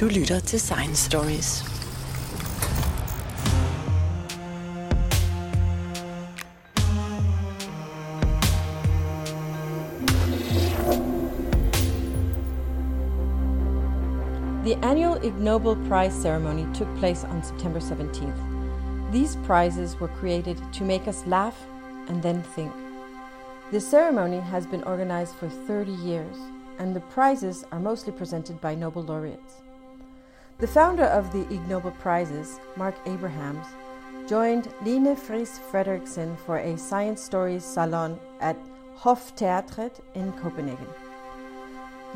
Du lytter til Science Stories. The annual Ig Nobel Prize ceremony took place on September 17th. These prizes were created to make us laugh and then think. The ceremony has been organized for 30 years, and the prizes are mostly presented by Nobel laureates. The founder of the Ig Nobel Prizes, Marc Abrahams, joined Line Friis Frederiksen for a Science Stories salon at Hofteatret in Copenhagen.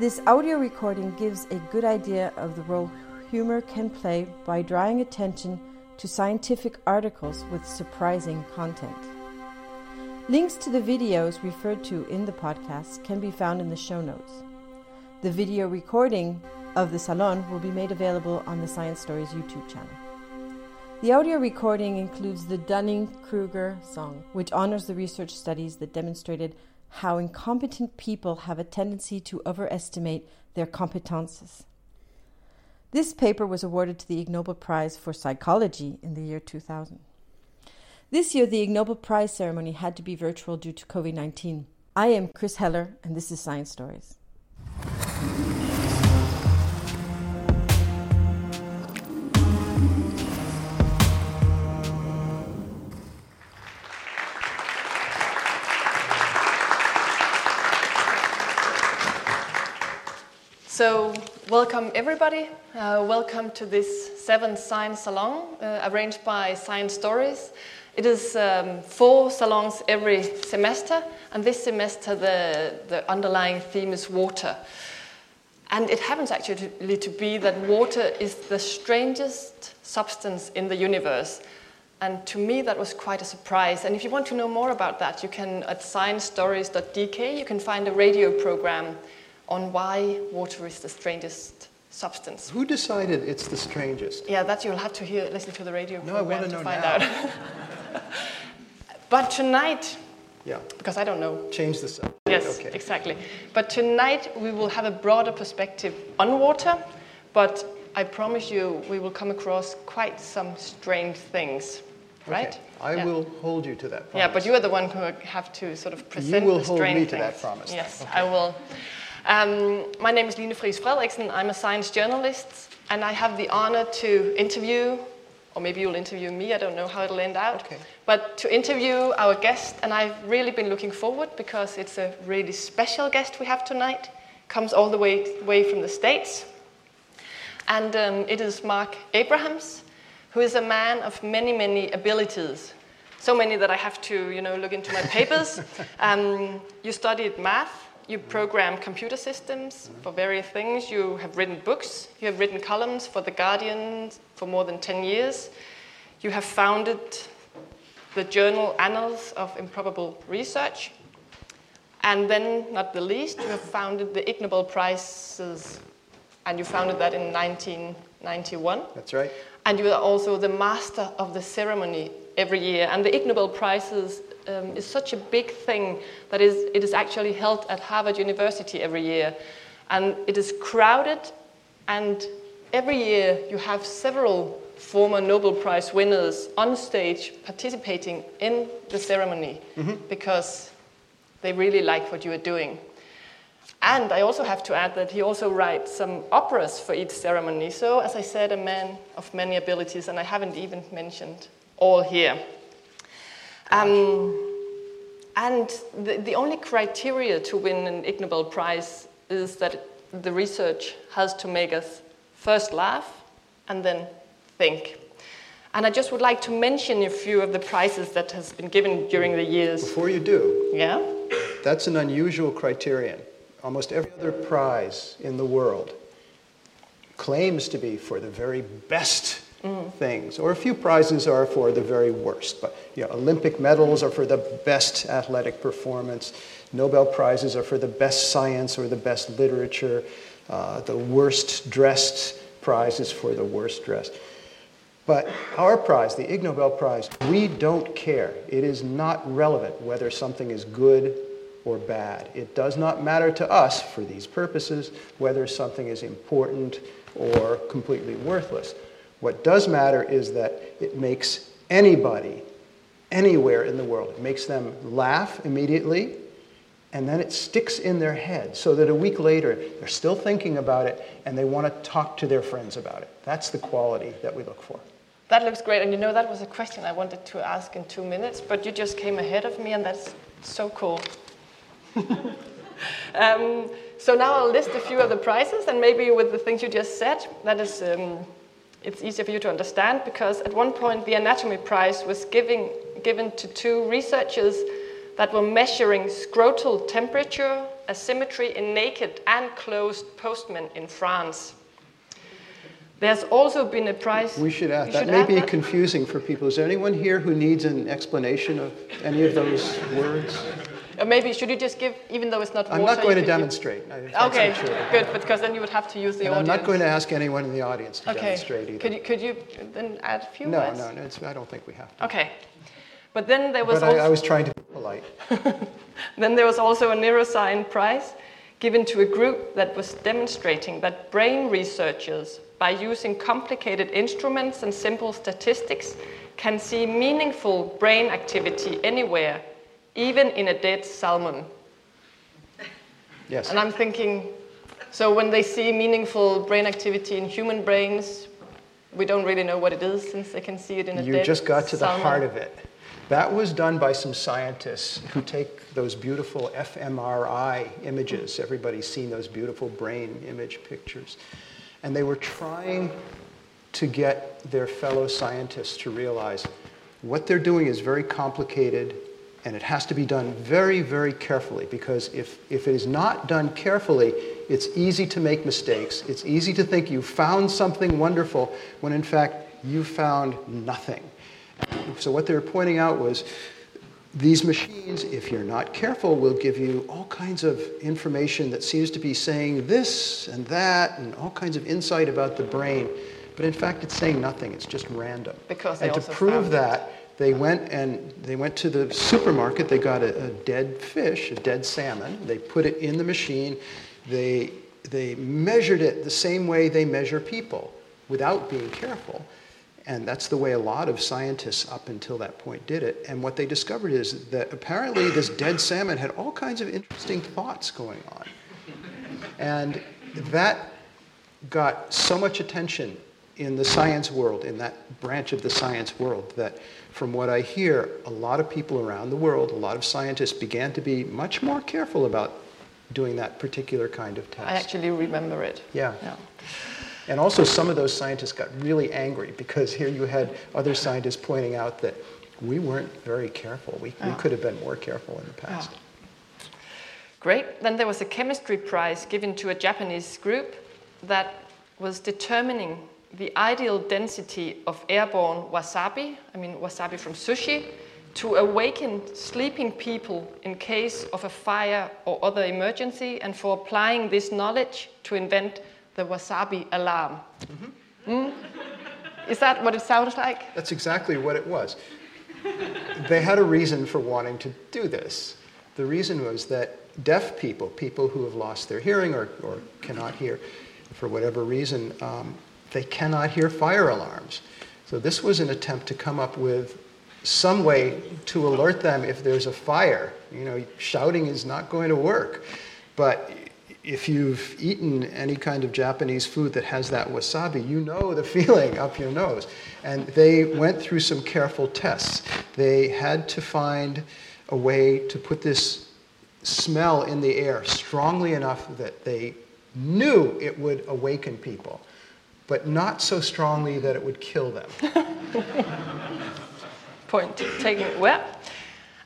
This audio recording gives a good idea of the role humor can play by drawing attention to scientific articles with surprising content. Links to the videos referred to in the podcast can be found in the show notes. The video recording of the salon will be made available on the Science Stories YouTube channel. The audio recording includes the Dunning Kruger song, which honors the research studies that demonstrated how incompetent people have a tendency to overestimate their competences. This paper was awarded to the Ig Nobel Prize for Psychology in the year 2000. This year, the Ig Nobel Prize ceremony had to be virtual due to COVID 19. I am Chris Heller, and this is Science Stories. So, welcome everybody. Uh, welcome to this seventh science salon uh, arranged by Science Stories. It is um, four salons every semester, and this semester the, the underlying theme is water. And it happens actually to be that water is the strangest substance in the universe. And to me, that was quite a surprise. And if you want to know more about that, you can, at sciencestories.dk, you can find a radio program on why water is the strangest substance. Who decided it's the strangest? Yeah, that you'll have to hear, listen to the radio No, I program wanna to know find now. out. but tonight, Yeah, because I don't know. change the subject. Yes, Okay. exactly. But tonight we will have a broader perspective on water, but I promise you we will come across quite some strange things, right? Okay. I Yeah. will hold you to that promise. Yeah, but you are the one who have to sort of present You will the hold strange me to that promise. Yes, Okay. I will. Um, my name is Line Friis Frederiksen. I'm a science journalist, and I have the honor to interview, or maybe you'll interview me. I don't know how it'll end out. Okay. But to interview our guest, and I've really been looking forward because it's a really special guest we have tonight. Comes all the way, way from the States. And um, it is Marc Abrahams, who is a man of many, many abilities. So many that I have to, you know, look into my papers. um, you studied math. You program computer systems for various things. You have written books. You have written columns for The Guardian for more than 10 years. You have founded the journal Annals of Improbable Research. And then, not the least, you have founded the Ig Nobel Prizes, and you founded that in 1991. That's right. And you are also the master of the ceremony every year. And the Ig Nobel Prizes um, is such a big thing that is, it is actually held at Harvard University every year. And it is crowded, and every year you have several former Nobel Prize winners on stage participating in the ceremony because they really like what you are doing. And I also have to add that he also writes some operas for each ceremony. So, as I said, a man of many abilities, and I haven't even mentioned all here. Um, and the, the only criteria to win an Ig Nobel Prize is that the research has to make us first laugh and then think. And I just would like to mention a few of the prizes that has been given during the years. Before you do, Yeah? that's an unusual criterion. Almost every other prize in the world claims to be for the very best things, or a few prizes are for the very worst. But you know, Olympic medals are for the best athletic performance. Nobel prizes are for the best science or the best literature. Uh, the worst dressed prize is for the worst dressed. But our prize, the Ig Nobel Prize, we don't care. It is not relevant whether something is good or bad. It does not matter to us, for these purposes, whether something is important or completely worthless. What does matter is that it makes anybody, anywhere in the world, it makes them laugh immediately, and then it sticks in their head so that a week later they're still thinking about it and they want to talk to their friends about it. That's the quality that we look for. That looks great. And you know, that was a question I wanted to ask in two minutes, but you just came ahead of me, and that's so cool. um, so now I'll list a few of the prizes, and maybe with the things you just said, that is, um, it's easier for you to understand because at one point the anatomy prize was giving, given to two researchers that were measuring scrotal temperature asymmetry in naked and closed postmen in France. There's also been a prize. We should add, that should may add be that? confusing for people. Is there anyone here who needs an explanation of any of those words? Or maybe should you just give, even though it's not I'm water, not going to demonstrate. Okay, good, because then you would have to use the And I'm not going to ask anyone in the audience to Okay, demonstrate either. could you, could you then add a few no, words? no, no it's, I don't think we have to. Okay, but then there was But also I, I was trying to be polite. then there was also a neuroscience prize given to a group that was demonstrating that brain researchers, by using complicated instruments and simple statistics, can see meaningful brain activity anywhere, even in a dead salmon. Yes. And I'm thinking, so when they see meaningful brain activity in human brains, we don't really know what it is since they can see it in a You dead You just got to the heart of it. That was done by some scientists who take those beautiful fMRI images. Everybody's seen those beautiful brain image pictures. And they were trying to get their fellow scientists to realize what they're doing is very complicated and it has to be done very, very carefully because if, if it is not done carefully, it's easy to make mistakes. It's easy to think you found something wonderful when in fact you found nothing. So, what they were pointing out was these machines, if you're not careful, will give you all kinds of information that seems to be saying this and that and all kinds of insight about the brain. But in fact, it's saying nothing, it's just random. Because and to prove that, they went and they went to the supermarket, they got a, a dead fish, a dead salmon, they put it in the machine, they, they measured it the same way they measure people without being careful. And that's the way a lot of scientists up until that point did it. And what they discovered is that apparently this dead salmon had all kinds of interesting thoughts going on. And that got so much attention in the science world, in that branch of the science world, that from what I hear, a lot of people around the world, a lot of scientists began to be much more careful about doing that particular kind of test. I actually remember it. Yeah. Yeah. And also, some of those scientists got really angry because here you had other scientists pointing out that we weren't very careful. We, we could have been more careful in the past. Great. Then there was a chemistry prize given to a Japanese group that was determining the ideal density of airborne wasabi, I mean wasabi from sushi, to awaken sleeping people in case of a fire or other emergency, and for applying this knowledge to invent the wasabi alarm. Mm? Is that what it sounds like? That's exactly what it was. They had a reason for wanting to do this. The reason was that deaf people, people who have lost their hearing or, or cannot hear for whatever reason, um, they cannot hear fire alarms. So this was an attempt to come up with some way to alert them if there's a fire. You know, shouting is not going to work. But if you've eaten any kind of Japanese food that has that wasabi, you know the feeling up your nose. And they went through some careful tests. They had to find a way to put this smell in the air strongly enough that they knew it would awaken people, but not so strongly that it would kill them. point taken well.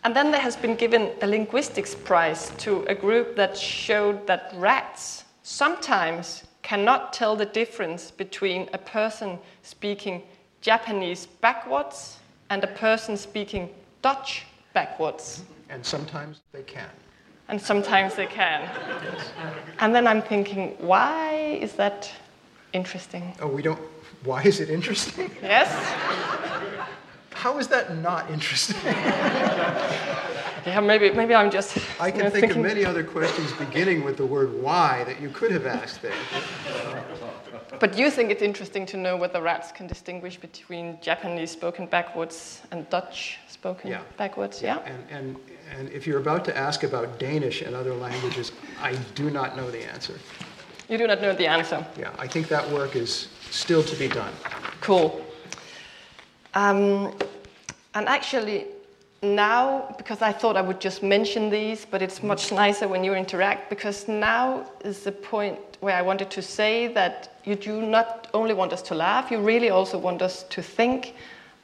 And then there has been given a linguistics prize to a group that showed that rats sometimes cannot tell the difference between a person speaking Japanese backwards and a person speaking Dutch backwards. And sometimes they can. And sometimes they can. And then I'm thinking, why is that interesting? Oh, we don't. Why is it interesting? Yes? How is that not interesting? Yeah, maybe, maybe I'm just. I can know, think thinking, of many other questions beginning with the word why that you could have asked there. But you think it's interesting to know whether rats can distinguish between Japanese spoken backwards and Dutch spoken Yeah. backwards? Yeah. And, and, and if you're about to ask about Danish and other languages, I do not know the answer. You do not know the answer. Yeah, I think that work is still to be done. Cool. Um, and actually, now, because I thought I would just mention these, but it's much nicer when you interact, because now is the point where I wanted to say that you do not only want us to laugh, you really also want us to think.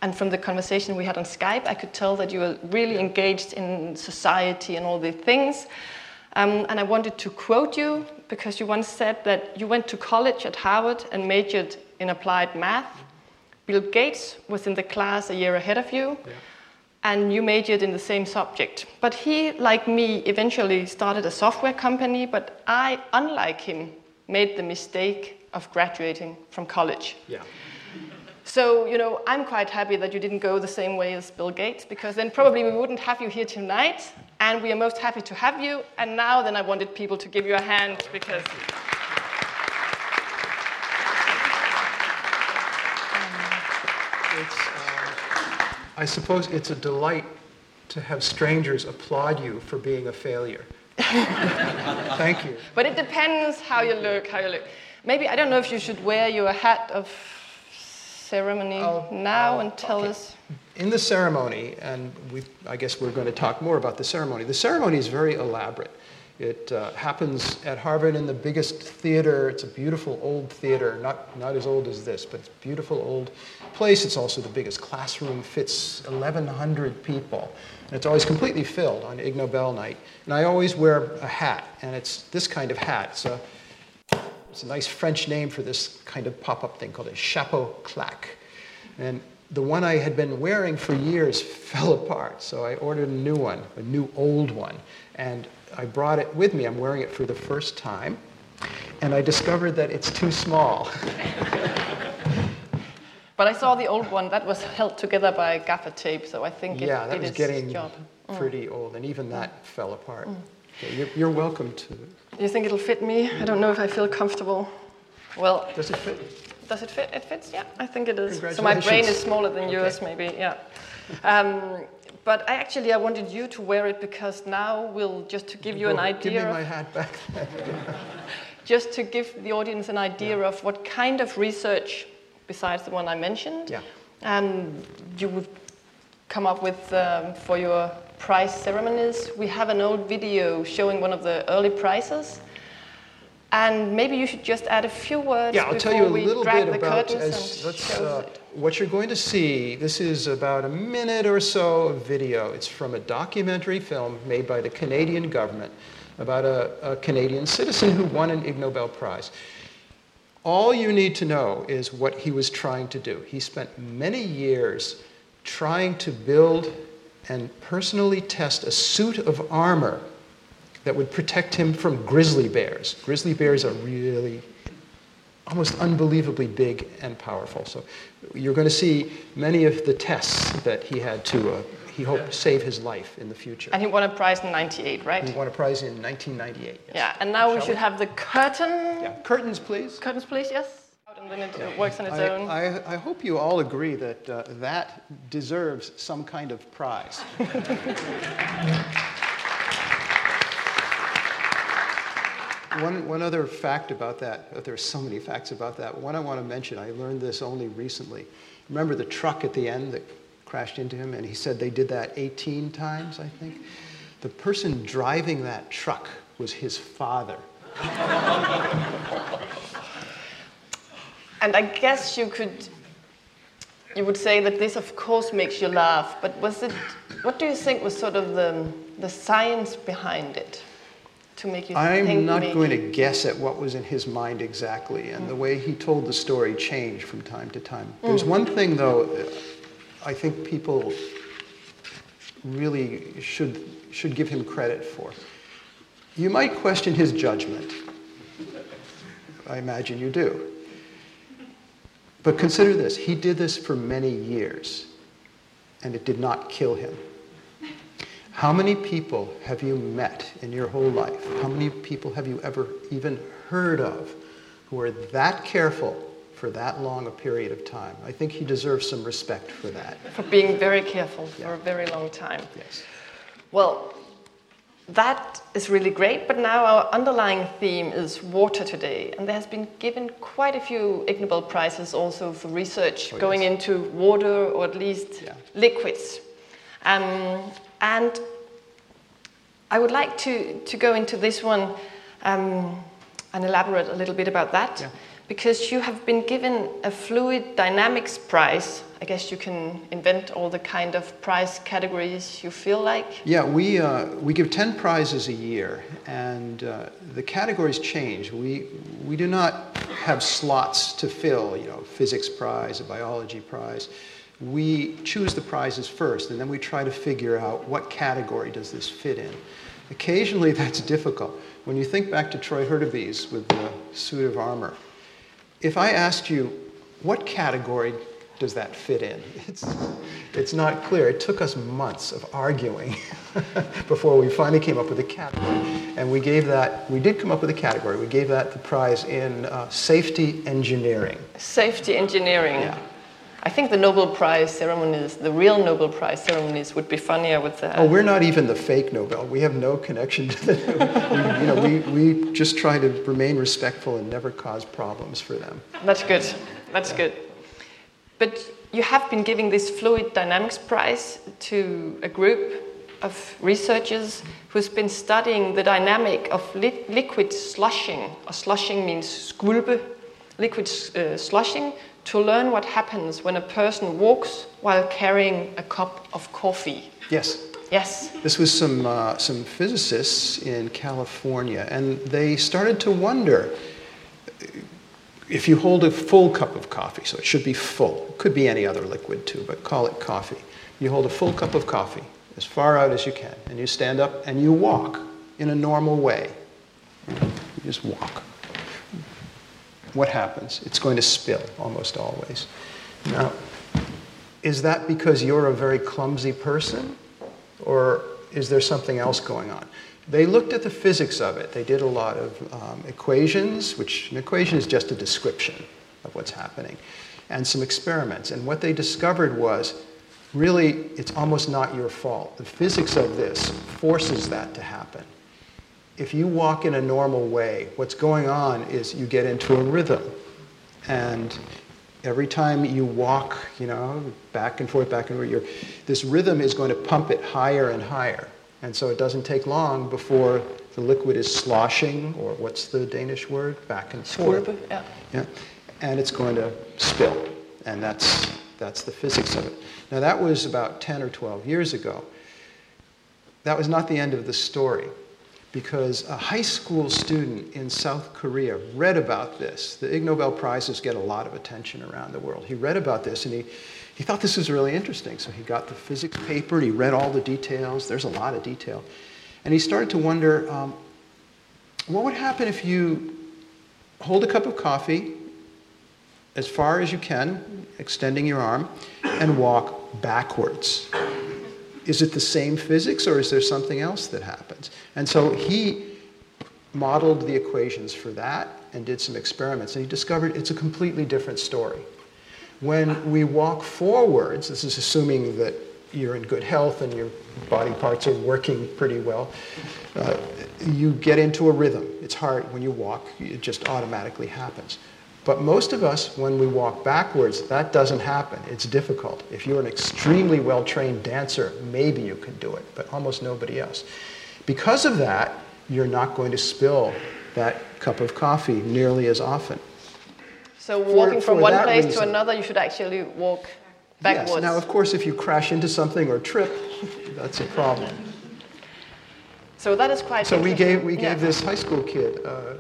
And from the conversation we had on Skype, I could tell that you were really engaged in society and all the things. Um, and I wanted to quote you because you once said that you went to college at Harvard and majored in applied math. Bill Gates was in the class a year ahead of you, and you majored in the same subject. But he, like me, eventually started a software company, but I, unlike him, made the mistake of graduating from college. Yeah. So, you know, I'm quite happy that you didn't go the same way as Bill Gates because then probably we wouldn't have you here tonight. And we are most happy to have you. And now, then, I wanted people to give you a hand because. Uh, I suppose it's a delight to have strangers applaud you for being a failure. Thank you. But it depends how you look, how you look. Maybe, I don't know if you should wear your hat of ceremony Oh, now oh, and tell okay. us. In the ceremony, and we, I guess we're going to talk more about the ceremony, the ceremony is very elaborate. It uh, happens at Harvard in the biggest theater. It's a beautiful old theater, not, not as old as this, but it's a beautiful old place. It's also the biggest classroom, fits 1,100 people. And it's always completely filled on Ig Nobel night. And I always wear a hat, and it's this kind of hat. It's a, it's a nice French name for this kind of pop up thing called a chapeau claque. And the one I had been wearing for years fell apart, so I ordered a new one, a new old one. And I brought it with me. I'm wearing it for the first time. And I discovered that it's too small. But I saw the old one that was held together by gaffer tape, so I think it yeah, that did was getting job. Mm. pretty old, and even that fell apart. Mm. Okay, you're, you're welcome to. You think it'll fit me? I don't know if I feel comfortable. Well, Does it fit? does it fit? It fits, yeah, I think it is. So my brain is smaller than yours, maybe, yeah. Um, but I actually, I wanted you to wear it because now we'll just to give you an idea. Give me my hat back. just to give the audience an idea of what kind of research, besides the one I mentioned, Yeah. um, you would come up with um, for your prize ceremonies. We have an old video showing one of the early prizes. And maybe you should just add a few words Yeah, I'll tell you a little bit about as, uh, what you're going to see. This is about a minute or so of video. It's from a documentary film made by the Canadian government about a, a Canadian citizen who won an Ig Nobel Prize. All you need to know is what he was trying to do. He spent many years trying to build and personally test a suit of armor that would protect him from grizzly bears. Grizzly bears are really almost unbelievably big and powerful. So you're going to see many of the tests that he had to, uh, he hoped, save his life in the future. And he won a prize in 98, right? He won a prize in 1998. yes. Yeah, and now we Shall should have the curtain. Yeah. Curtains, please. Curtains, please, yes? And then it uh, works on its I, own. I, I hope you all agree that uh, that deserves some kind of prize. one, one other fact about that, uh, there are so many facts about that. One I want to mention, I learned this only recently. Remember the truck at the end that crashed into him? And he said they did that 18 times, I think. The person driving that truck was his father. And I guess you could, you would say that this, of course, makes you laugh. But was it? What do you think was sort of the the science behind it to make you think? I'm not maybe- going to guess at what was in his mind exactly, and the way he told the story changed from time to time. Mm. There's one thing, though, uh, I think people really should, should give him credit for. You might question his judgment. I imagine you do. But consider this he did this for many years. and it did not kill him. How many people have you met in your whole life? How many people have you ever even heard of who are that careful for that long a period of time? I think he deserves some respect for that. For being very careful for a very long time. Yes. Well, that is really great, but now our underlying theme is water today, and there has been given quite a few Ig Nobel prizes also for research Oh, going yes. into water or at least Yeah. liquids. Um, and I would like to, to go into this one um, and elaborate a little bit about that. Yeah. Because you have been given a fluid dynamics prize. I guess you can invent all the kind of prize categories you feel like. Yeah, we, uh, we give 10 prizes a year, and uh, the categories change. We, we do not have slots to fill, you know, physics prize, a biology prize. We choose the prizes first, and then we try to figure out what category does this fit in. Occasionally, that's difficult. When you think back to Troy Hurtubise with the suit of armor, if I asked you, what category does that fit in? It's, it's not clear. It took us months of arguing before we finally came up with a category. And we gave that, we did come up with a category. We gave that the prize in uh, safety engineering. Safety engineering. Yeah. I think the Nobel Prize ceremonies, the real Nobel Prize ceremonies, would be funnier with that. Oh, we're not even the fake Nobel. We have no connection to the, we, you know, we, we just try to remain respectful and never cause problems for them. That's good. That's good. But you have been giving this fluid dynamics prize to a group of researchers who's been studying the dynamic of li- liquid slushing, or slushing means skvulpe, liquid uh, slushing, to learn what happens when a person walks while carrying a cup of coffee. Yes. Yes. This was some, uh, some physicists in California, and they started to wonder if you hold a full cup of coffee, so it should be full, it could be any other liquid too, but call it coffee. You hold a full cup of coffee as far out as you can, and you stand up and you walk in a normal way. You just walk. What happens? It's going to spill almost always. Now, is that because you're a very clumsy person? Or is there something else going on? They looked at the physics of it. They did a lot of um, equations, which an equation is just a description of what's happening, and some experiments. And what they discovered was really, it's almost not your fault. The physics of this forces that to happen. If you walk in a normal way, what's going on is you get into a rhythm. And every time you walk, you know, back and forth, back and forth, you're, this rhythm is going to pump it higher and higher. And so it doesn't take long before the liquid is sloshing, or what's the Danish word? Back and forth. Yeah. Yeah. And it's going to spill. And that's, that's the physics of it. Now, that was about 10 or 12 years ago. That was not the end of the story because a high school student in South Korea read about this. The Ig Nobel Prizes get a lot of attention around the world. He read about this and he, he thought this was really interesting. So he got the physics paper and he read all the details. There's a lot of detail. And he started to wonder um, what would happen if you hold a cup of coffee as far as you can, extending your arm, and walk backwards? Is it the same physics or is there something else that happens? And so he modeled the equations for that and did some experiments, and he discovered it's a completely different story. When we walk forwards, this is assuming that you're in good health and your body parts are working pretty well, uh, you get into a rhythm. It's hard when you walk, it just automatically happens. But most of us, when we walk backwards, that doesn't happen. It's difficult. If you're an extremely well trained dancer, maybe you can do it, but almost nobody else. Because of that, you're not going to spill that cup of coffee nearly as often. So walking from for one place to another, you should actually walk backwards. Yes. Now, of course, if you crash into something or trip, that's a problem. so that is quite. So we gave, we Yeah. gave this high school kid uh,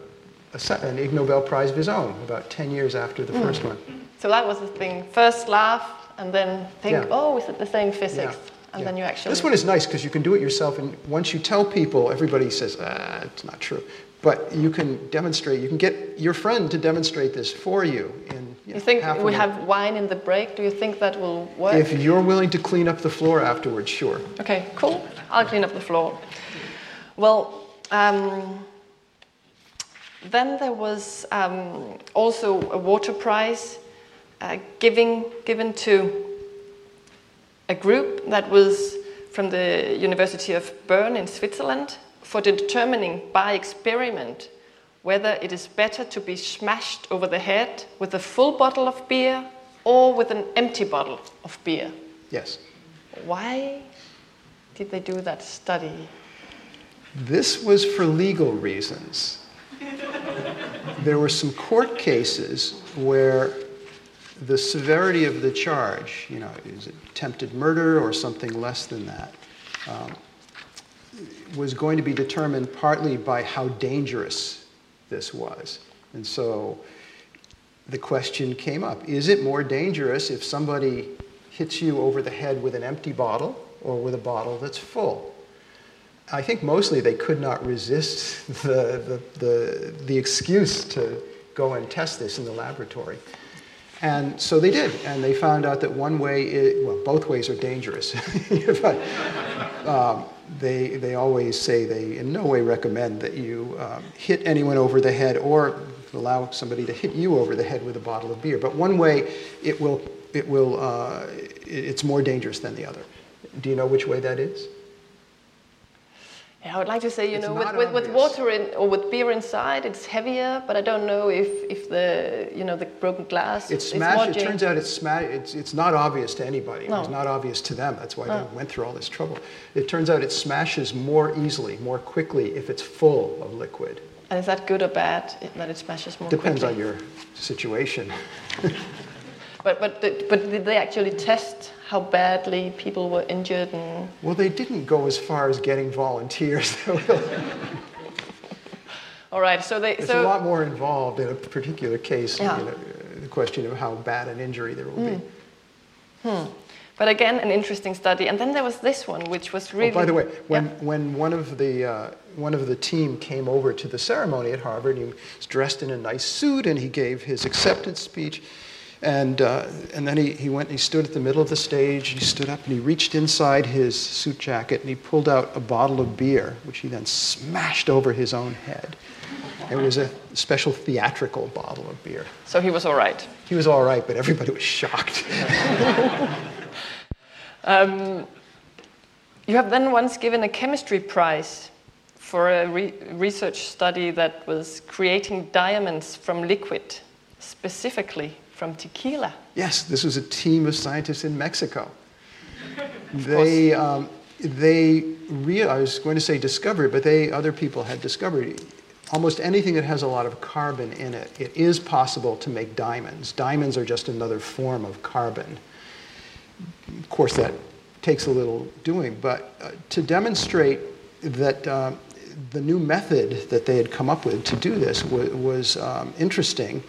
a, an Ig Nobel Prize of his own about 10 years after the first one. So that was the thing. First laugh, and then think, Yeah. oh, is it the same physics? And yeah. then you actually. This one is nice because you can do it yourself, and once you tell people, everybody says, ah, it's not true. But you can demonstrate, you can get your friend to demonstrate this for you in Yeah, You think half we have wine in the break? Do you think that will work? If you're willing to clean up the floor afterwards, sure. Okay, cool. I'll clean up the floor. Well, um, then there was um, also a water prize uh, giving, given to a group that was from the University of Bern in Switzerland for determining by experiment whether it is better to be smashed over the head with a full bottle of beer or with an empty bottle of beer. Yes. Why did they do that study? This was for legal reasons. There were some court cases where the severity of the charge, you know, is it attempted murder or something less than that, um, was going to be determined partly by how dangerous this was. And so the question came up is it more dangerous if somebody hits you over the head with an empty bottle or with a bottle that's full? I think mostly they could not resist the, the, the, the excuse to go and test this in the laboratory. And so they did, and they found out that one way, well, both ways are dangerous. but um, they, they always say they in no way recommend that you um, hit anyone over the head or allow somebody to hit you over the head with a bottle of beer. But one way, it will, it will, uh, it's more dangerous than the other. Do you know which way that is? Yeah, I would like to say, you It's know, with, with, with water in, or with beer inside, it's heavier, but I don't know if, if the, you know, the broken glass It's is smashed. It turns out it's smashed. It's, it's not obvious to anybody. No. not obvious to them. That's why they went through all this trouble. It turns out it smashes more easily, more quickly if it's full of liquid. And is that good or bad, that it smashes more Depends quickly? on your situation. But, but, the, but did they actually test how badly people were injured? And, Well, they didn't go as far as getting volunteers. all right, so they... There's so, a lot more involved in a particular case. Yeah. You know, the question of how bad an injury there will be. hmm. But again, an interesting study. And then there was this one, which was really... Oh, by the way, when, Yeah. when one, of the, uh, one of the team came over to the ceremony at Harvard, he was dressed in a nice suit and he gave his acceptance speech. And, uh, and then he, he went and he stood at the middle of the stage. He stood up and he reached inside his suit jacket and he pulled out a bottle of beer, which he then smashed over his own head. It was a special theatrical bottle of beer. So he was all right. He was all right, but everybody was shocked. Um, you have then once given a chemistry prize for a re- research study that was creating diamonds from liquid, specifically from tequila. Yes, this was a team of scientists in Mexico. They, um, they rea- I was going to say discovered, but they, other people had discovered almost anything that has a lot of carbon in it, it is possible to make diamonds. Diamonds are just another form of carbon. Of course, that takes a little doing, but uh, to demonstrate that um, the new method that they had come up with to do this was, was um, interesting,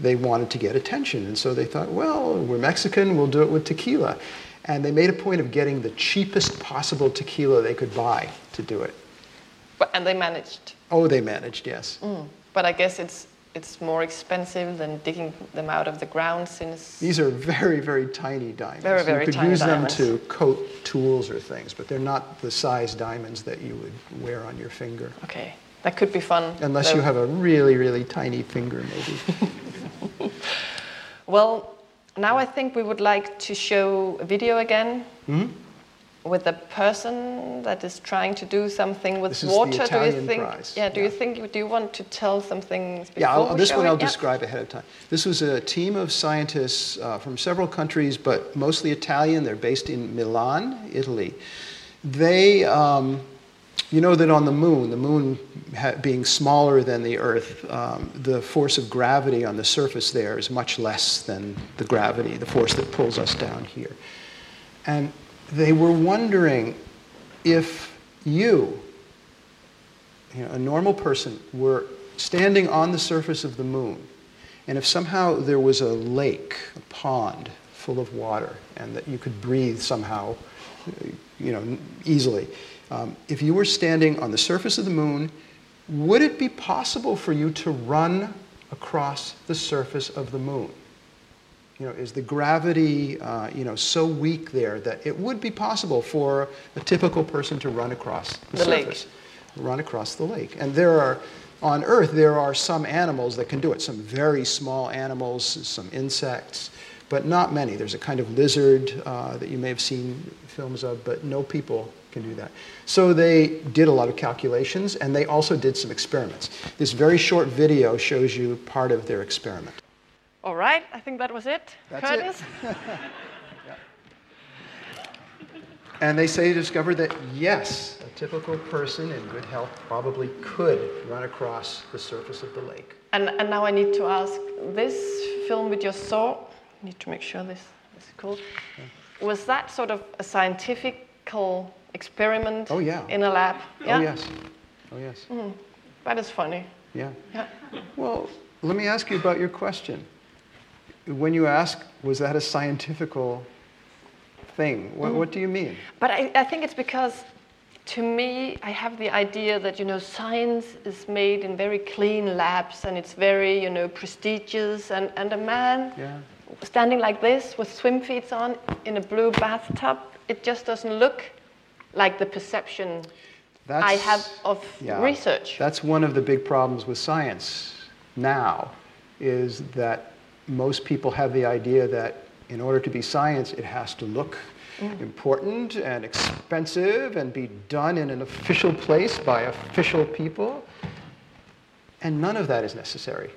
they wanted to get attention. And so they thought, well, we're Mexican, we'll do it with tequila. And they made a point of getting the cheapest possible tequila they could buy to do it. But, and they managed. Oh, they managed, yes. Mm. But I guess it's, it's more expensive than digging them out of the ground since. These are very, very tiny diamonds. Very, very you could tiny use diamonds. them to coat tools or things, but they're not the size diamonds that you would wear on your finger. Okay, that could be fun. Unless though. you have a really, really tiny finger, maybe. Well, now I think we would like to show a video again Hmm? with a person that is trying to do something with This water. do you think? prize, Yeah. Do yeah. you think? Do you want to tell something? Before Yeah, I'll, this one it? I'll Yeah. describe ahead of time. This was a team of scientists uh, from several countries, but mostly Italian. They're based in Milan, Italy. They, um, you know that on the moon, the moon being smaller than the Earth, um, the force of gravity on the surface there is much less than the gravity, the force that pulls us down here. And they were wondering if you, you know, a normal person were standing on the surface of the moon, and if somehow there was a lake, a pond full of water, and that you could breathe somehow, you know, easily, um, if you were standing on the surface of the moon, would it be possible for you to run across the surface of the moon? You know, is the gravity, uh, you know, so weak there that it would be possible for a typical person to run across the, The lake. run across the lake? And there are, on Earth, there are some animals that can do it. Some very small animals, some insects, but not many. There's a kind of lizard uh, that you may have seen films of, but no people can do that. So they did a lot of calculations, and they also did some experiments. This very short video shows you part of their experiment. All right, I think that was it. That's it. Curtis? And they say they discovered that yes, a typical person in good health probably could run across the surface of the lake. And, and now I need to ask this film with your saw, I need to make sure this, this is cool. Was that sort of a scientifical experiment Oh, yeah. in a lab? Oh, yes. Oh, yes. Mm-hmm. That is funny. Yeah. Yeah. Well, let me ask you about your question. When you ask, was that a scientifical thing? What, what mm-hmm. do you mean? But I, I think it's because, to me, I have the idea that you know science is made in very clean labs and it's very you know prestigious. And, and a man Yeah. standing like this with swim feet on in a blue bathtub, it just doesn't look like the perception I have of yeah, research. That's one of the big problems with science now, is that most people have the idea that in order to be science, it has to look mm. important and expensive and be done in an official place by official people. And none of that is necessary.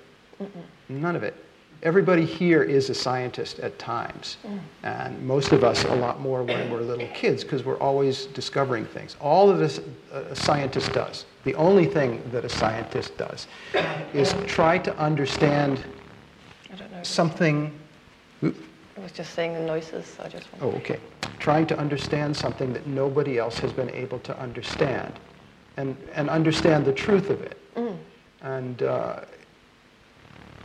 None of it. Everybody here is a scientist at times, and most of us a lot more when we're little kids because we're always discovering things. All that a a scientist does, the only thing that a scientist does, is try to understand I don't know. something. I was just saying the noises. I just Oh, okay. Trying to understand something that nobody else has been able to understand, and and understand the truth of it. And uh,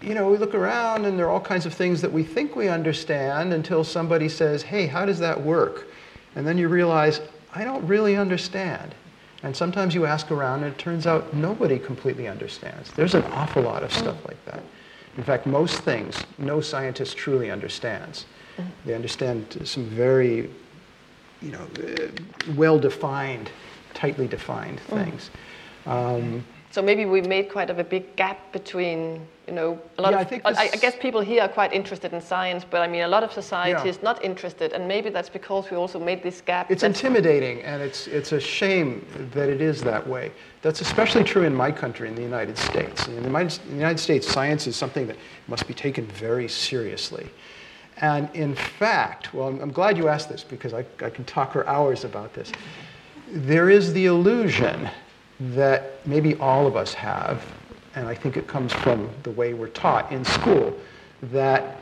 you know, we look around and there are all kinds of things that we think we understand until somebody says, hey, how does that work? And then you realize, I don't really understand. And sometimes you ask around and it turns out nobody completely understands. There's an awful lot of stuff like that. In fact, most things no scientist truly understands. They understand some very, you know, uh, well-defined, tightly defined things. Um, So maybe we made quite of a big gap between, you know, a lot Yeah, of. I think I, I guess people here are quite interested in science, but I mean, a lot of society Yeah. is not interested, and maybe that's because we also made this gap. It's intimidating, and it's, it's a shame that it is that way. That's especially true in my country, in the United States. In the United, in the United States, science is something that must be taken very seriously. And in fact, well, I'm, I'm glad you asked this because I, I can talk for hours about this. There is the illusion that maybe all of us have, and I think it comes from the way we're taught in school, that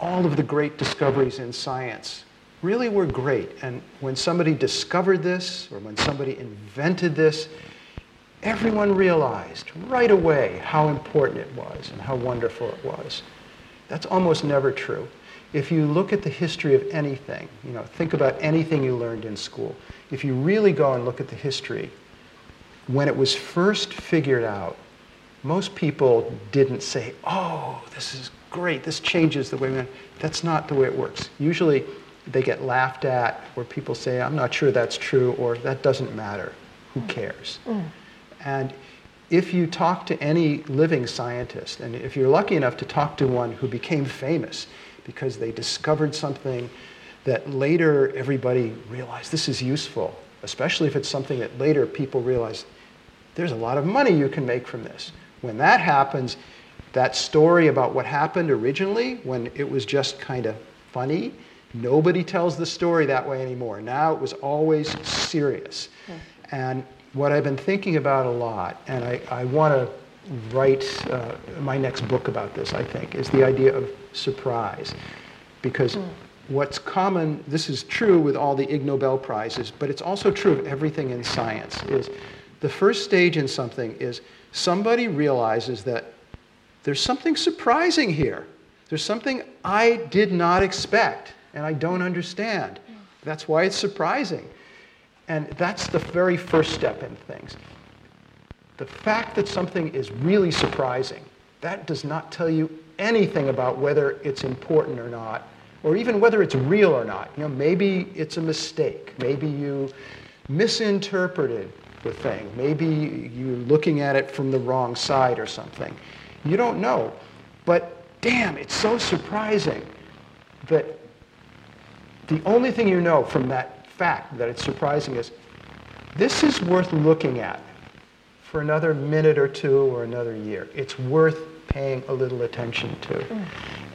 all of the great discoveries in science really were great. And when somebody discovered this, or when somebody invented this, everyone realized right away how important it was and how wonderful it was. That's almost never true. If you look at the history of anything, you know, think about anything you learned in school. If you really go and look at the history, when it was first figured out, most people didn't say, oh, this is great, this changes the way we. That's not the way it works. Usually they get laughed at, or people say, I'm not sure that's true, or that doesn't matter. Who mm. cares? Mm. And if you talk to any living scientist, and if you're lucky enough to talk to one who became famous because they discovered something that later everybody realized this is useful, especially if it's something that later people realize there's a lot of money you can make from this. When that happens, that story about what happened originally, when it was just kind of funny, nobody tells the story that way anymore. Now it was always serious. And what I've been thinking about a lot, and I, I want to write uh, my next book about this, I think, is the idea of surprise. Because what's common, this is true with all the Ig Nobel Prizes, but it's also true of everything in science, is the first stage in something is somebody realizes that there's something surprising here. There's something I did not expect and I don't understand. That's why it's surprising. And that's the very first step in things. The fact that something is really surprising that does not tell you anything about whether it's important or not, or even whether it's real or not. You know, maybe it's a mistake. Maybe you misinterpreted the thing. Maybe you're looking at it from the wrong side or something. You don't know. But damn, it's so surprising that the only thing you know from that fact that it's surprising is this is worth looking at for another minute or two or another year. It's worth paying a little attention to.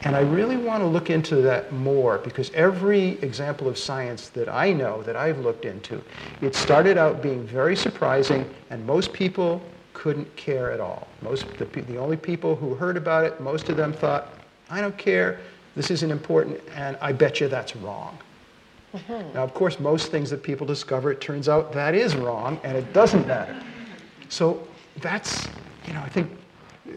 And I really want to look into that more because every example of science that I know, that I've looked into, it started out being very surprising and most people couldn't care at all. Most, the, the only people who heard about it, most of them thought, I don't care, this isn't important, and I bet you that's wrong. Mm-hmm. Now, of course, most things that people discover, it turns out that is wrong, and it doesn't matter. So that's, you know, I think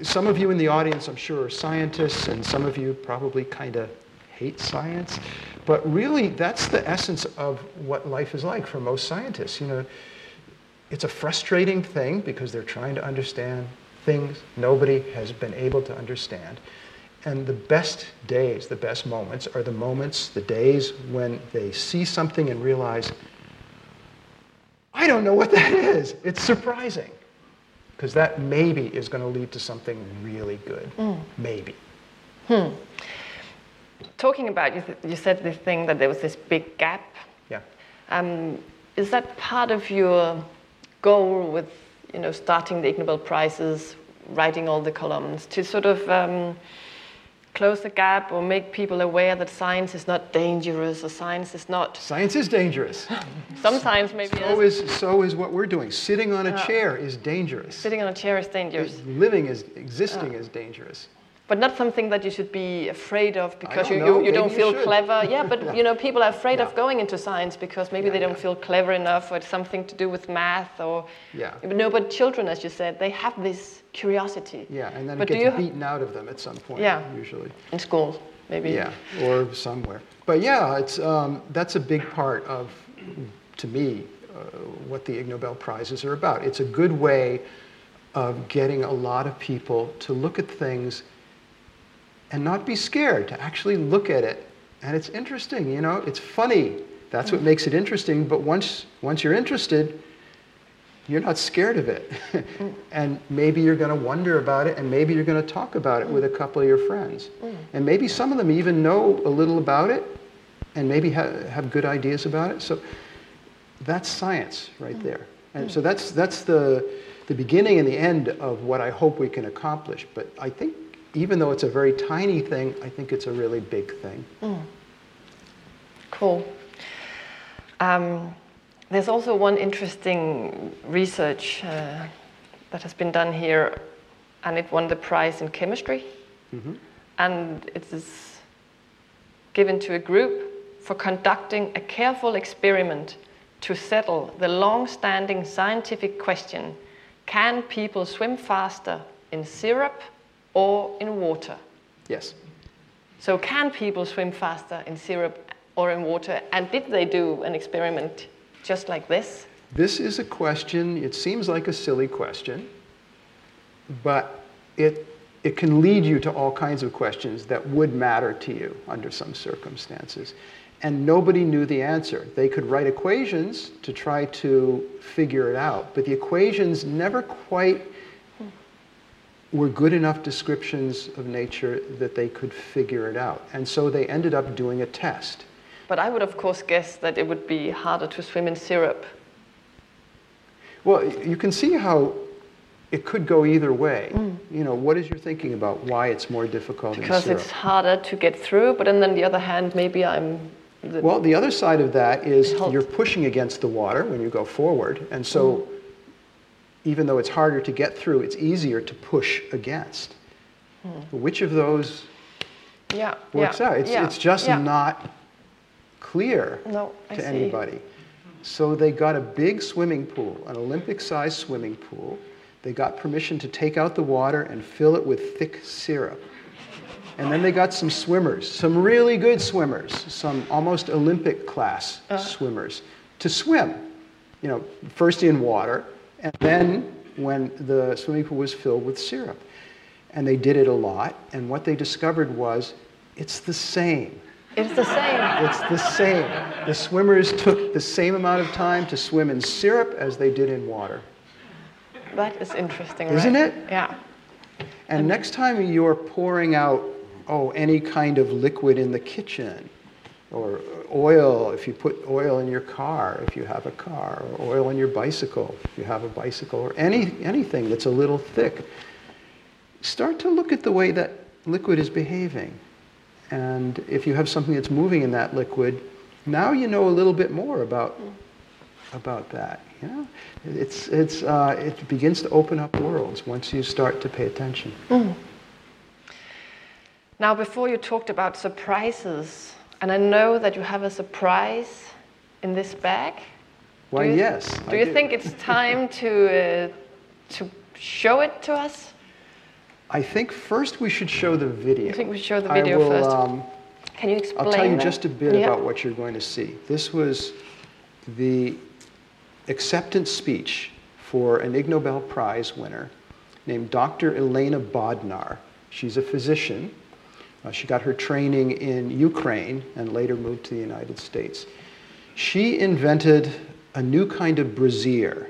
some of you in the audience, I'm sure, are scientists, and some of you probably kind of hate science. But really, that's the essence of what life is like for most scientists. You know, it's a frustrating thing because they're trying to understand things nobody has been able to understand. And the best days, the best moments, are the moments, the days when they see something and realize, I don't know what that is. It's surprising. Because that maybe is going to lead to something really good. Maybe. Talking about, you, th- you said this thing that there was this big gap. Yeah. Um, is that part of your goal with, you know, starting the Ig Nobel Prizes, writing all the columns, to sort of um, close the gap or make people aware that science is not dangerous or science is not. Science is dangerous. Sometimes maybe So is. is, so is what we're doing. Sitting on a chair is dangerous. Sitting on a chair is dangerous, Living is, existing is dangerous. But not something that you should be afraid of because don't you, you, you don't Maybe you feel clever. Yeah, but you know, people are afraid Yeah. of going into science because maybe Yeah, they don't yeah. feel clever enough or it's something to do with math or. Yeah. No, but children, as you said, they have this curiosity. Yeah, and then But it gets beaten out of them at some point, Yeah. usually. In school, maybe. Yeah, or somewhere. But yeah, it's, um, that's a big part of, to me, uh, what the Ig Nobel Prizes are about. It's a good way of getting a lot of people to look at things and not be scared, to actually look at it. And it's interesting, you know, it's funny. That's what makes it interesting. But once, once you're interested, you're not scared of it. and maybe you're going to wonder about it, and maybe you're going to talk about it with a couple of your friends. And maybe some of them even know a little about it and maybe ha- have good ideas about it. So that's science right mm. there. And mm. so that's, that's the, the beginning and the end of what I hope we can accomplish. But I think even though it's a very tiny thing, I think it's a really big thing. Cool. Um, there's also one interesting research uh, that has been done here, and it won the prize in chemistry. And it is given to a group for conducting a careful experiment to settle the long standing scientific question can people swim faster in syrup or in water? Yes. So, can people swim faster in syrup or in water? And did they do an experiment just like this? This is a question, it seems like a silly question, but it, it can lead you to all kinds of questions that would matter to you under some circumstances. And nobody knew the answer. They could write equations to try to figure it out, but the equations never quite were good enough descriptions of nature that they could figure it out. And so they ended up doing a test. But I would, of course, guess that it would be harder to swim in syrup. Well, you can see how it could go either way. You know, what is your thinking about why it's more difficult Mm. Because it's harder to get through, but then on the other hand, maybe I'm. The, Well, the other side of that is you're pushing against the water when you go forward, and so Mm. Even though it's harder to get through, it's easier to push against. Which of those yeah, works yeah, out? It's, yeah, it's just not clear No, to anybody. So they got a big swimming pool, an Olympic sized swimming pool. They got permission to take out the water and fill it with thick syrup. And then they got some swimmers, some really good swimmers, some almost Olympic class Uh-huh. swimmers, to swim. You know, first in water, and then when the swimming pool was filled with syrup. And they did it a lot. And what they discovered was it's the same. It's the same. It's the same. The swimmers took the same amount of time to swim in syrup as they did in water. That is interesting, Isn't right? it? Yeah. And next time you're pouring out, oh, any kind of liquid in the kitchen, or oil, if you put oil in your car, if you have a car, or oil in your bicycle, if you have a bicycle, or any, anything that's a little thick, start to look at the way that liquid is behaving. And if you have something that's moving in that liquid, now you know a little bit more about, about that. You know? it's, it's, uh, it begins to open up worlds once you start to pay attention. Now, before you talked about surprises, and I know that you have a surprise in this bag. Why, do you, yes. Do I you think it's time to, uh, to show it to us? I think first we should show the video. I think we should show the video will, first. Um, Can you explain? I'll tell you that? just a bit Yeah. about what you're going to see. This was the acceptance speech for an Ig Nobel Prize winner named Dr. Elena Bodnar. She's a physician. Uh, she got her training in Ukraine and later moved to the United States. She invented a new kind of brassiere.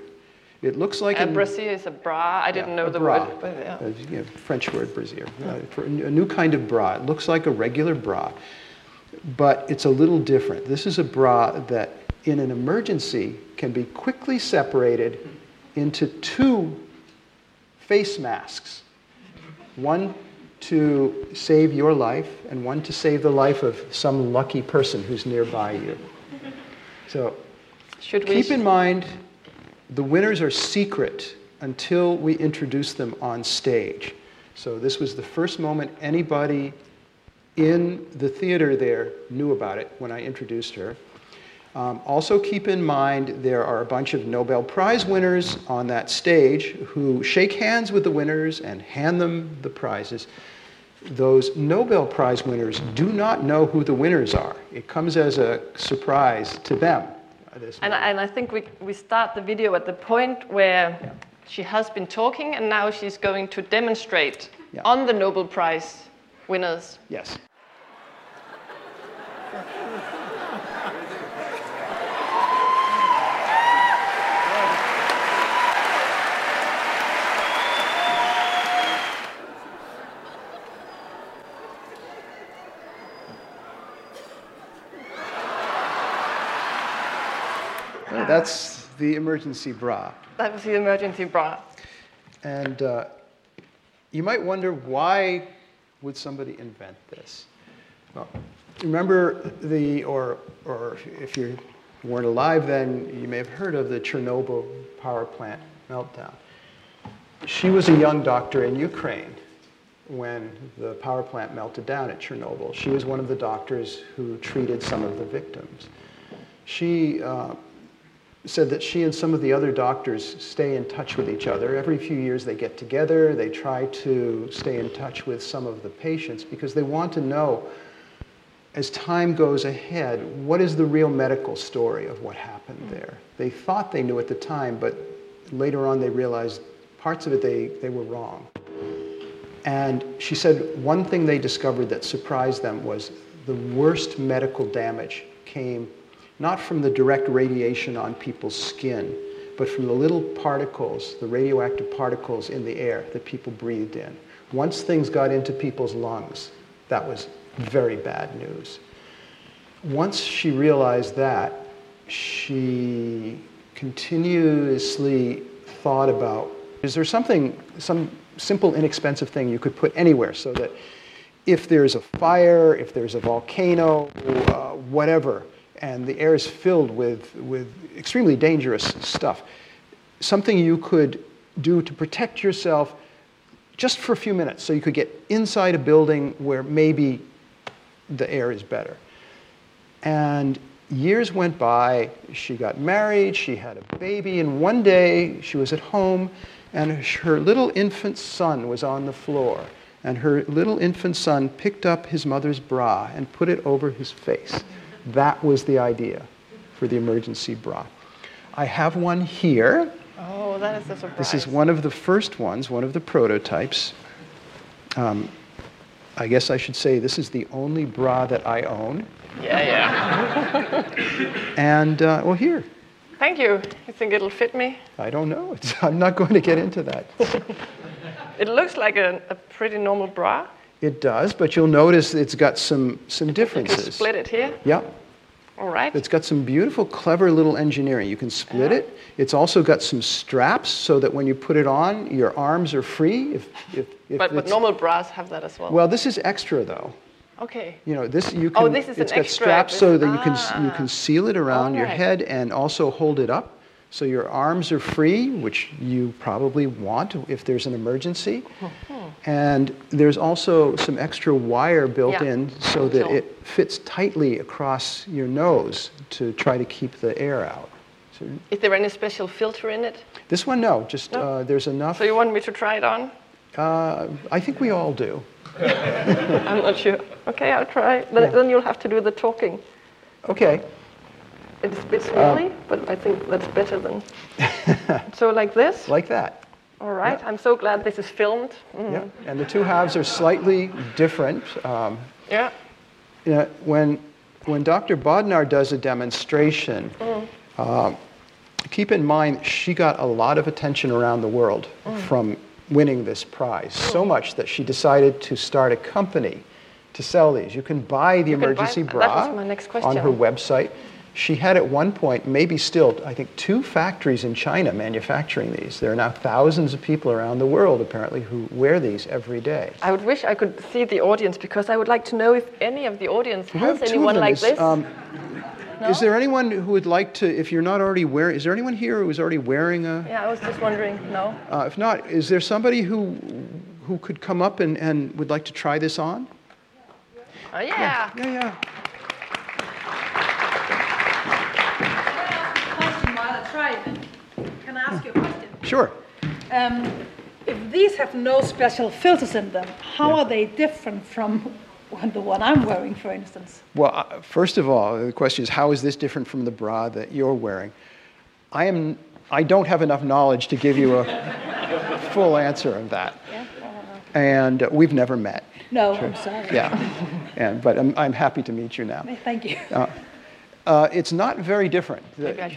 It looks like A a brassiere is a bra. I didn't yeah, know a the bra. word. But yeah. Uh, you know, French word brassiere. Uh, for a new kind of bra. It looks like a regular bra, but it's a little different. This is a bra that, in an emergency, can be quickly separated into two face masks. One to save your life, and one to save the life of some lucky person who's nearby you. So Should we? Keep in mind, the winners are secret until we introduce them on stage. So this was the first moment anybody in the theater there knew about it when I introduced her. Um, also keep in mind there are a bunch of Nobel Prize winners on that stage who shake hands with the winners and hand them the prizes. Those Nobel Prize winners do not know who the winners are. It comes as a surprise to them. And, and I think we, we start the video at the point where she has been talking and now she's going to demonstrate Yeah. on the Nobel Prize winners. Yes. That's the emergency bra. That was the emergency bra. And uh, you might wonder why would somebody invent this? Well, remember the, or, or if you weren't alive then, you may have heard of the Chernobyl power plant meltdown. She was a young doctor in Ukraine when the power plant melted down at Chernobyl. She was one of the doctors who treated some of the victims. She uh, said that she and some of the other doctors stay in touch with each other. Every few years they get together, they try to stay in touch with some of the patients because they want to know, as time goes ahead, what is the real medical story of what happened hmm. there. They thought they knew at the time, but later on they realized parts of it they, they were wrong. And she said one thing they discovered that surprised them was the worst medical damage came not from the direct radiation on people's skin, but from the little particles, the radioactive particles in the air that people breathed in. Once things got into people's lungs, that was very bad news. Once she realized that, she continuously thought about is there something, some simple, inexpensive thing you could put anywhere so that if there's a fire, if there's a volcano, uh, whatever, and the air is filled with, with extremely dangerous stuff, something you could do to protect yourself just for a few minutes so you could get inside a building where maybe the air is better. And years went by, she got married, she had a baby, and one day she was at home and her little infant son was on the floor. And her little infant son picked up his mother's bra and put it over his face. That was the idea for the emergency bra. I have one here. Oh, that is a surprise. This is one of the first ones, one of the prototypes. I guess I should say this is the only bra that I own. Yeah, yeah. And, uh, well, here. Thank you. You think it'll fit me? I don't know. It's, I'm not going to get into that. It looks like a, a pretty normal bra. It does, but you'll notice it's got some, some You can differences. split it here. Yeah. All right. It's got some beautiful, clever little engineering. You can split it. It's also got some straps so that when you put it on, your arms are free. If, if, if but, but normal bras have that as well. Well, this is extra though. okay. You know, this you can. Oh, this is an it's got extra, straps this- so that you can you ah. can seal it around your head and also hold it up, so your arms are free, which you probably want if there's an emergency. And there's also some extra wire built Yeah. in so that Sure. it fits tightly across your nose to try to keep the air out. So Is there any special filter in it? this one, no, just No. Uh, there's enough. So you want me to try it on? uh, I think we all do. I'm not sure. Okay, I'll try. Then, Yeah. then you'll have to do the talking. Okay. It's a bit smelly, but I think that's better than. so like this. Like that. All right. I'm so glad this is filmed. Mm. Yeah. And the two halves are slightly different. Um, Yeah. you know, when, when Dr. Bodnar does a demonstration, uh, keep in mind she got a lot of attention around the world from winning this prize. So much that she decided to start a company to sell these. You can buy the buy- emergency that bra was my next on her website. She had at one point, maybe still, I think, two factories in China manufacturing these. There are now thousands of people around the world, apparently, who wear these every day. I would wish I could see the audience because I would like to know if any of the audience has have two of anyone like Is, this. um, Is there anyone who would like to, if you're not already wearing, is there anyone here who is already wearing a? yeah, I was just wondering. No. Uh, if not, is there somebody who who could come up and, and would like to try this on? Oh yeah. Yeah, yeah. question while I try it. Can I ask you a question? Sure. Um, if these have no special filters in them, how Yeah. are they different from the one I'm wearing, for instance? Well, uh, first of all, the question is how is this different from the bra that you're wearing? I am. I don't have enough knowledge to give you a full answer of that, and uh, we've never met. No, I'm sorry. Yeah, and but I'm, I'm happy to meet you now. Thank you. Uh, Uh, it's not very different.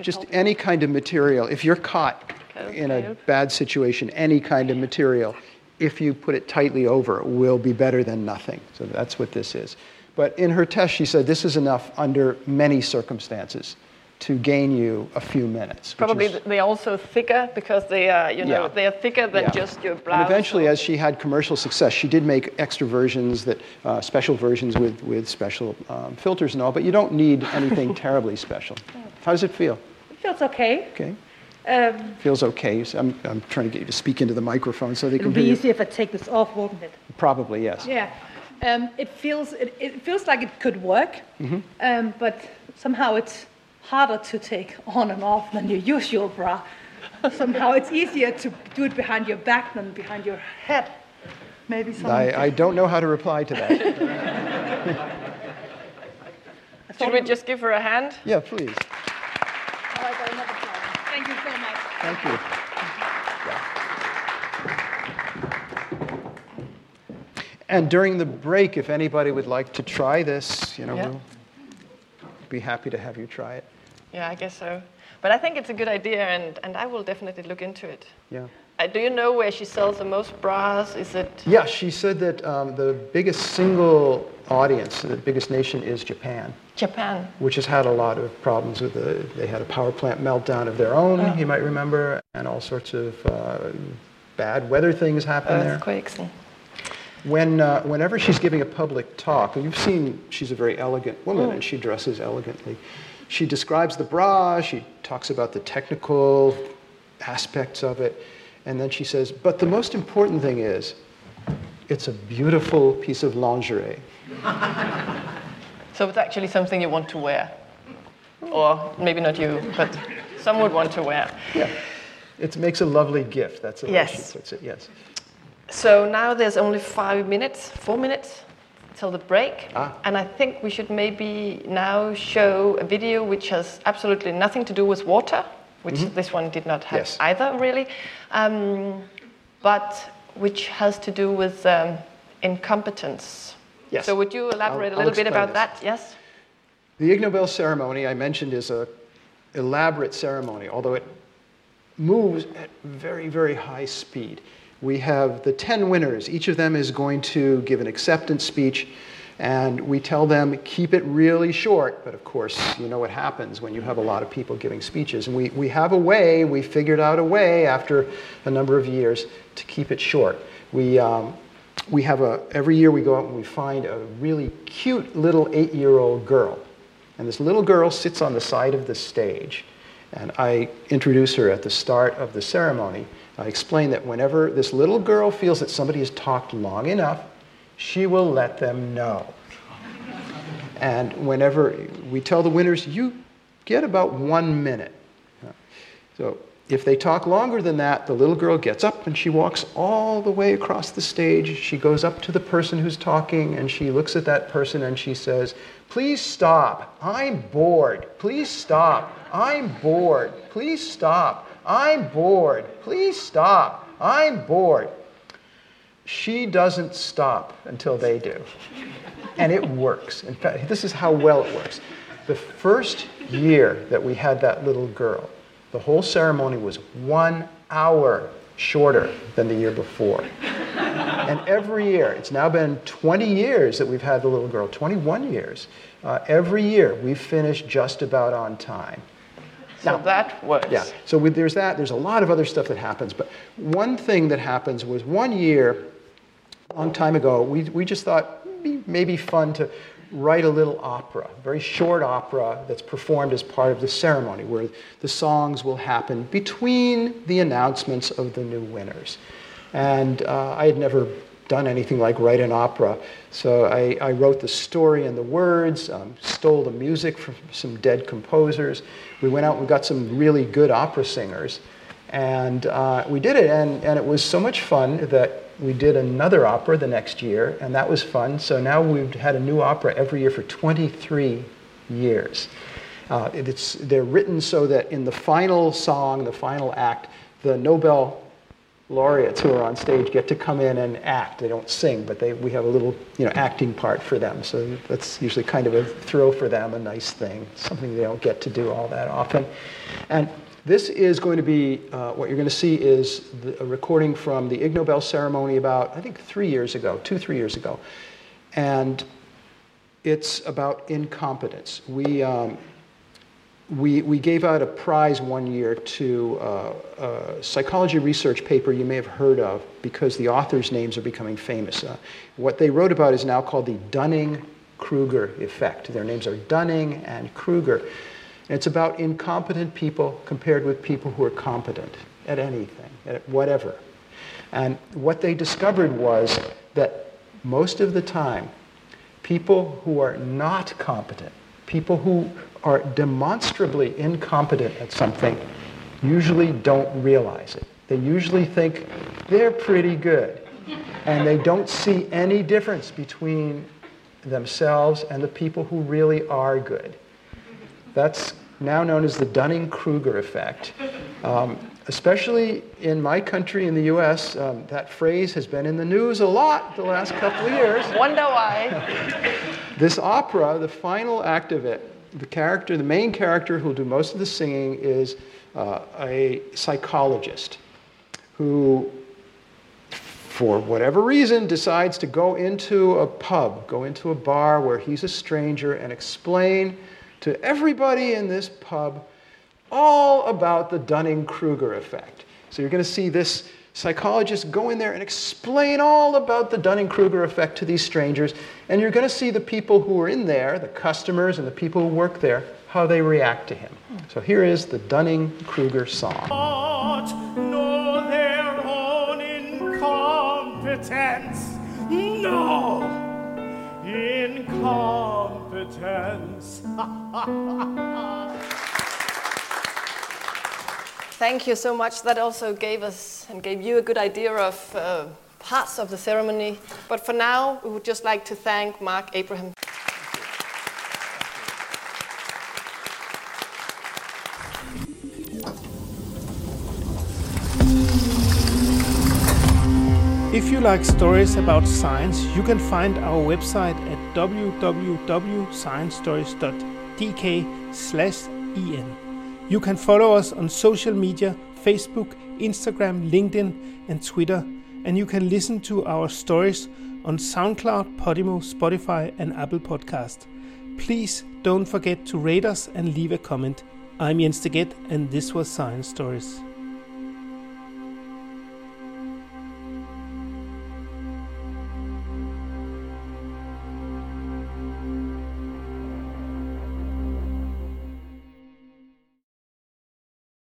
Just any kind of material. If you're caught in a bad situation, any kind of material, if you put it tightly over, will be better than nothing. So that's what this is. But in her test, she said this is enough under many circumstances to gain you a few minutes. Probably is- they're also thicker because they are, you know, Yeah. they are thicker than Yeah. just your blouse. And eventually, as she had commercial success, she did make extra versions that, uh, special versions with, with special um, filters and all, but you don't need anything terribly special. How does it feel? It feels okay. Okay. Um, Feels okay. You s- I'm, I'm trying to get you to speak into the microphone so they it'll can be hear you. easier if I take this off, won't it? Probably, yes. Yeah. Um, it feels it, it feels like it could work, Mm-hmm. um, but somehow it's harder to take on and off than your usual bra. somehow it's easier to do it behind your back than behind your head. Maybe some. I, I don't know how to reply to that. Should we just give her a hand? yeah, please. I got another problem. Thank you so much. Thank you. And during the break, if anybody would like to try this, you know, Yeah. we'll be happy to have you try it. Yeah, I guess so. But I think it's a good idea, and, and I will definitely look into it. Yeah. Uh, do you know where she sells the most bras? Is it? Yeah, she said that um, the biggest single audience, the biggest nation is Japan, Japan. which has had a lot of problems with the, they had a power plant meltdown of their own, you might remember, and all sorts of uh, bad weather things happen there. Earthquakes. And, When, uh, whenever she's giving a public talk, and you've seen she's a very elegant woman and she dresses elegantly, she describes the bra, she talks about the technical aspects of it, and then she says, but the most important thing is, it's a beautiful piece of lingerie. so it's actually something you want to wear, or maybe not you, but some would want to wear. Yeah. It makes a lovely gift. That's the way she puts it, yes. So now there's only five minutes, four minutes till the break. Ah. And I think we should maybe now show a video which has absolutely nothing to do with water, which this one did not have Yes. either really, um, but which has to do with um, incompetence. Yes. So would you elaborate I'll- a little bit about this. that? Yes. The Ig Nobel ceremony I mentioned is a elaborate ceremony, although it moves at very, very high speed. We have the 10 winners. Each of them is going to give an acceptance speech, and we tell them keep it really short. But of course, you know what happens when you have a lot of people giving speeches. And we, we have a way, we figured out a way after a number of years to keep it short. We, um, we have a, every year we go out and we find a really cute little eight year old girl. And this little girl sits on the side of the stage. And I introduce her at the start of the ceremony. I explain that whenever this little girl feels that somebody has talked long enough, she will let them know. And whenever we tell the winners, you get about one minute. So if they talk longer than that, the little girl gets up and she walks all the way across the stage. She goes up to the person who's talking and she looks at that person and she says, Please stop. I'm bored. Please stop. I'm bored. Please stop. I'm bored. Please stop. I'm bored. She doesn't stop until they do. And it works. In fact, this is how well it works. The first year that we had that little girl, the whole ceremony was one hour shorter than the year before. and every year, it's now been 20 years that we've had the little girl, 21 years. Uh, every year, we've finished just about on time. So Now- that was. Yeah. So with, there's that. There's a lot of other stuff that happens. But one thing that happens was one year, a long time ago, we, we just thought "Maybe- fun to write a little opera, a very short opera that's performed as part of the ceremony, where the songs will happen between the announcements of the new winners. And uh, I had never done anything like write an opera, so I, I wrote the story and the words, um, stole the music from some dead composers. We went out and got some really good opera singers, and uh, we did it, and, and it was so much fun that we did another opera the next year, and that was fun. So now we've had a new opera every year for 23 years. Uh, they're written so that in the final song, the final act, the Nobel laureates who are on stage get to come in and act. They don't sing, but they, we have a little you know, acting part for them. So that's usually kind of a thrill for them, a nice thing, something they don't get to do all that often. And this is going to be, uh, what you're going to see is the, a recording from the Ig Nobel ceremony about, I think, three years ago, two, three years ago. And it's about incompetence. We, um, we, we gave out a prize one year to uh, a psychology research paper you may have heard of because the authors' names are becoming famous. Uh, what they wrote about is now called the Dunning Kruger effect. Their names are Dunning and Kruger. And it's about incompetent people compared with people who are competent at anything, at whatever. And what they discovered was that most of the time, people who are not competent, people who are demonstrably incompetent at something, usually don't realize it. They usually think they're pretty good. And they don't see any difference between themselves and the people who really are good. That's now known as the Dunning Kruger effect. Um, especially in my country, in the US, um, that phrase has been in the news a lot the last couple of years. Wonder why. This opera, the final act of it, the character, the main character who'll do most of the singing is uh, a psychologist who, for whatever reason, decides to go into a pub, go into a bar where he's a stranger and explain to everybody in this pub all about the Dunning Kruger effect. So you're going to see this psychologist go in there and explain all about the Dunning Kruger effect to these strangers. And you're going to see the people who are in there, the customers and the people who work there, how they react to him. So here is the Dunning Kruger song. know their own incompetence. No, incompetence. Thank you so much. That also gave us and gave you a good idea of uh, parts of the ceremony. But for now, we would just like to thank Marc Abraham. If you like stories about science, you can find our website at www.sciencestories.dk/en. You can follow us on social media Facebook, Instagram, LinkedIn, and Twitter, and you can listen to our stories on SoundCloud, Podimo, Spotify, and Apple Podcast. Please don't forget to rate us and leave a comment. I'm Jens Degett, and this was Science Stories.